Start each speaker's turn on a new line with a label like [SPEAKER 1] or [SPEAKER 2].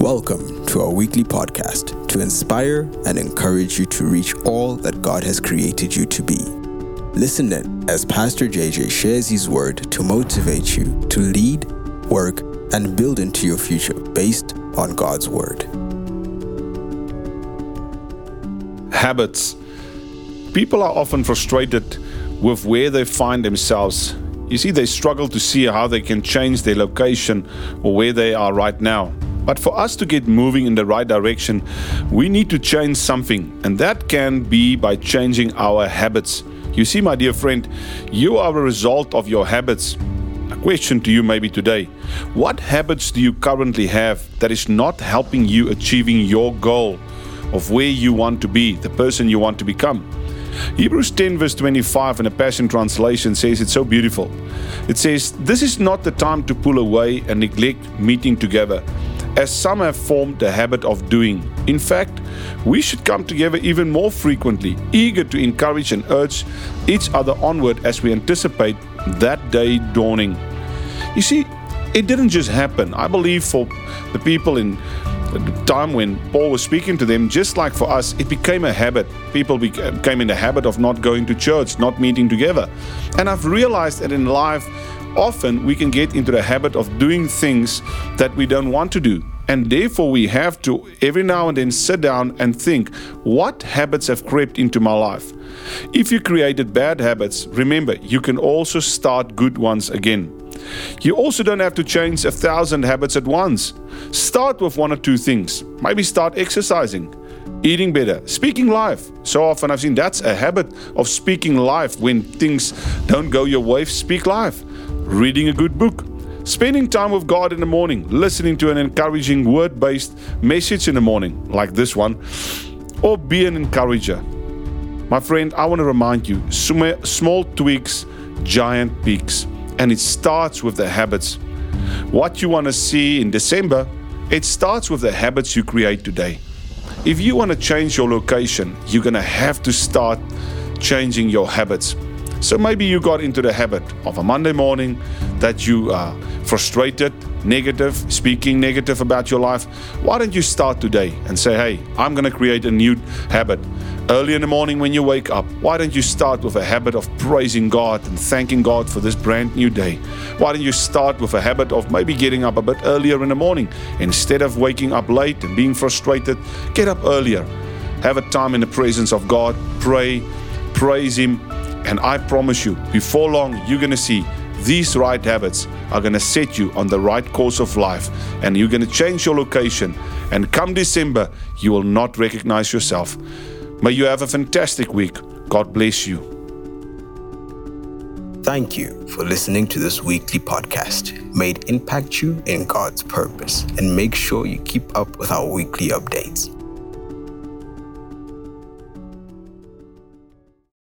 [SPEAKER 1] Welcome to our weekly podcast to inspire and encourage you to reach all that God has created you to be. Listen in as Pastor JJ shares his word to motivate you to lead, work, and build into your future based on God's word.
[SPEAKER 2] Habits. People are often frustrated with where they find themselves. You see, they struggle to see how they can change their location or where they are right now. But for us to get moving in the right direction, we need to change something, and that can be by changing our habits. You see, my dear friend, you are a result of your habits. A question to you maybe today What habits do you currently have that is not helping you achieving your goal of where you want to be, the person you want to become? Hebrews 10, verse 25 in the Passion Translation says it's so beautiful. It says, This is not the time to pull away and neglect meeting together as some have formed the habit of doing. In fact, we should come together even more frequently, eager to encourage and urge each other onward as we anticipate that day dawning. You see, it didn't just happen. I believe for the people in the time when Paul was speaking to them, just like for us, it became a habit. People became in the habit of not going to church, not meeting together. And I've realized that in life, often we can get into the habit of doing things that we don't want to do. And therefore, we have to every now and then sit down and think what habits have crept into my life. If you created bad habits, remember you can also start good ones again. You also don't have to change a thousand habits at once. Start with one or two things. Maybe start exercising, eating better, speaking life. So often I've seen that's a habit of speaking life when things don't go your way, speak life reading a good book, spending time with God in the morning, listening to an encouraging word based message in the morning, like this one, or be an encourager. My friend, I want to remind you small tweaks, giant peaks, and it starts with the habits. What you want to see in December, it starts with the habits you create today. If you want to change your location, you're going to have to start changing your habits. So maybe you got into the habit of a Monday morning that you are frustrated, negative, speaking negative about your life. Why don't you start today and say, hey, I'm going to create a new habit. Early in the morning when you wake up, why don't you start with a habit of praising God and thanking God for this brand new day? Why don't you start with a habit of maybe getting up a bit earlier in the morning? Instead of waking up late and being frustrated, get up earlier. Have a time in the presence of God, pray, praise Him, and I promise you, before long, you're going to see these right habits are going to set you on the right course of life and you're going to change your location. And come December, you will not recognize yourself. May you have a fantastic week. God bless you.
[SPEAKER 1] Thank you for listening to this weekly podcast. May it impact you in God's purpose and make sure you keep up with our weekly updates.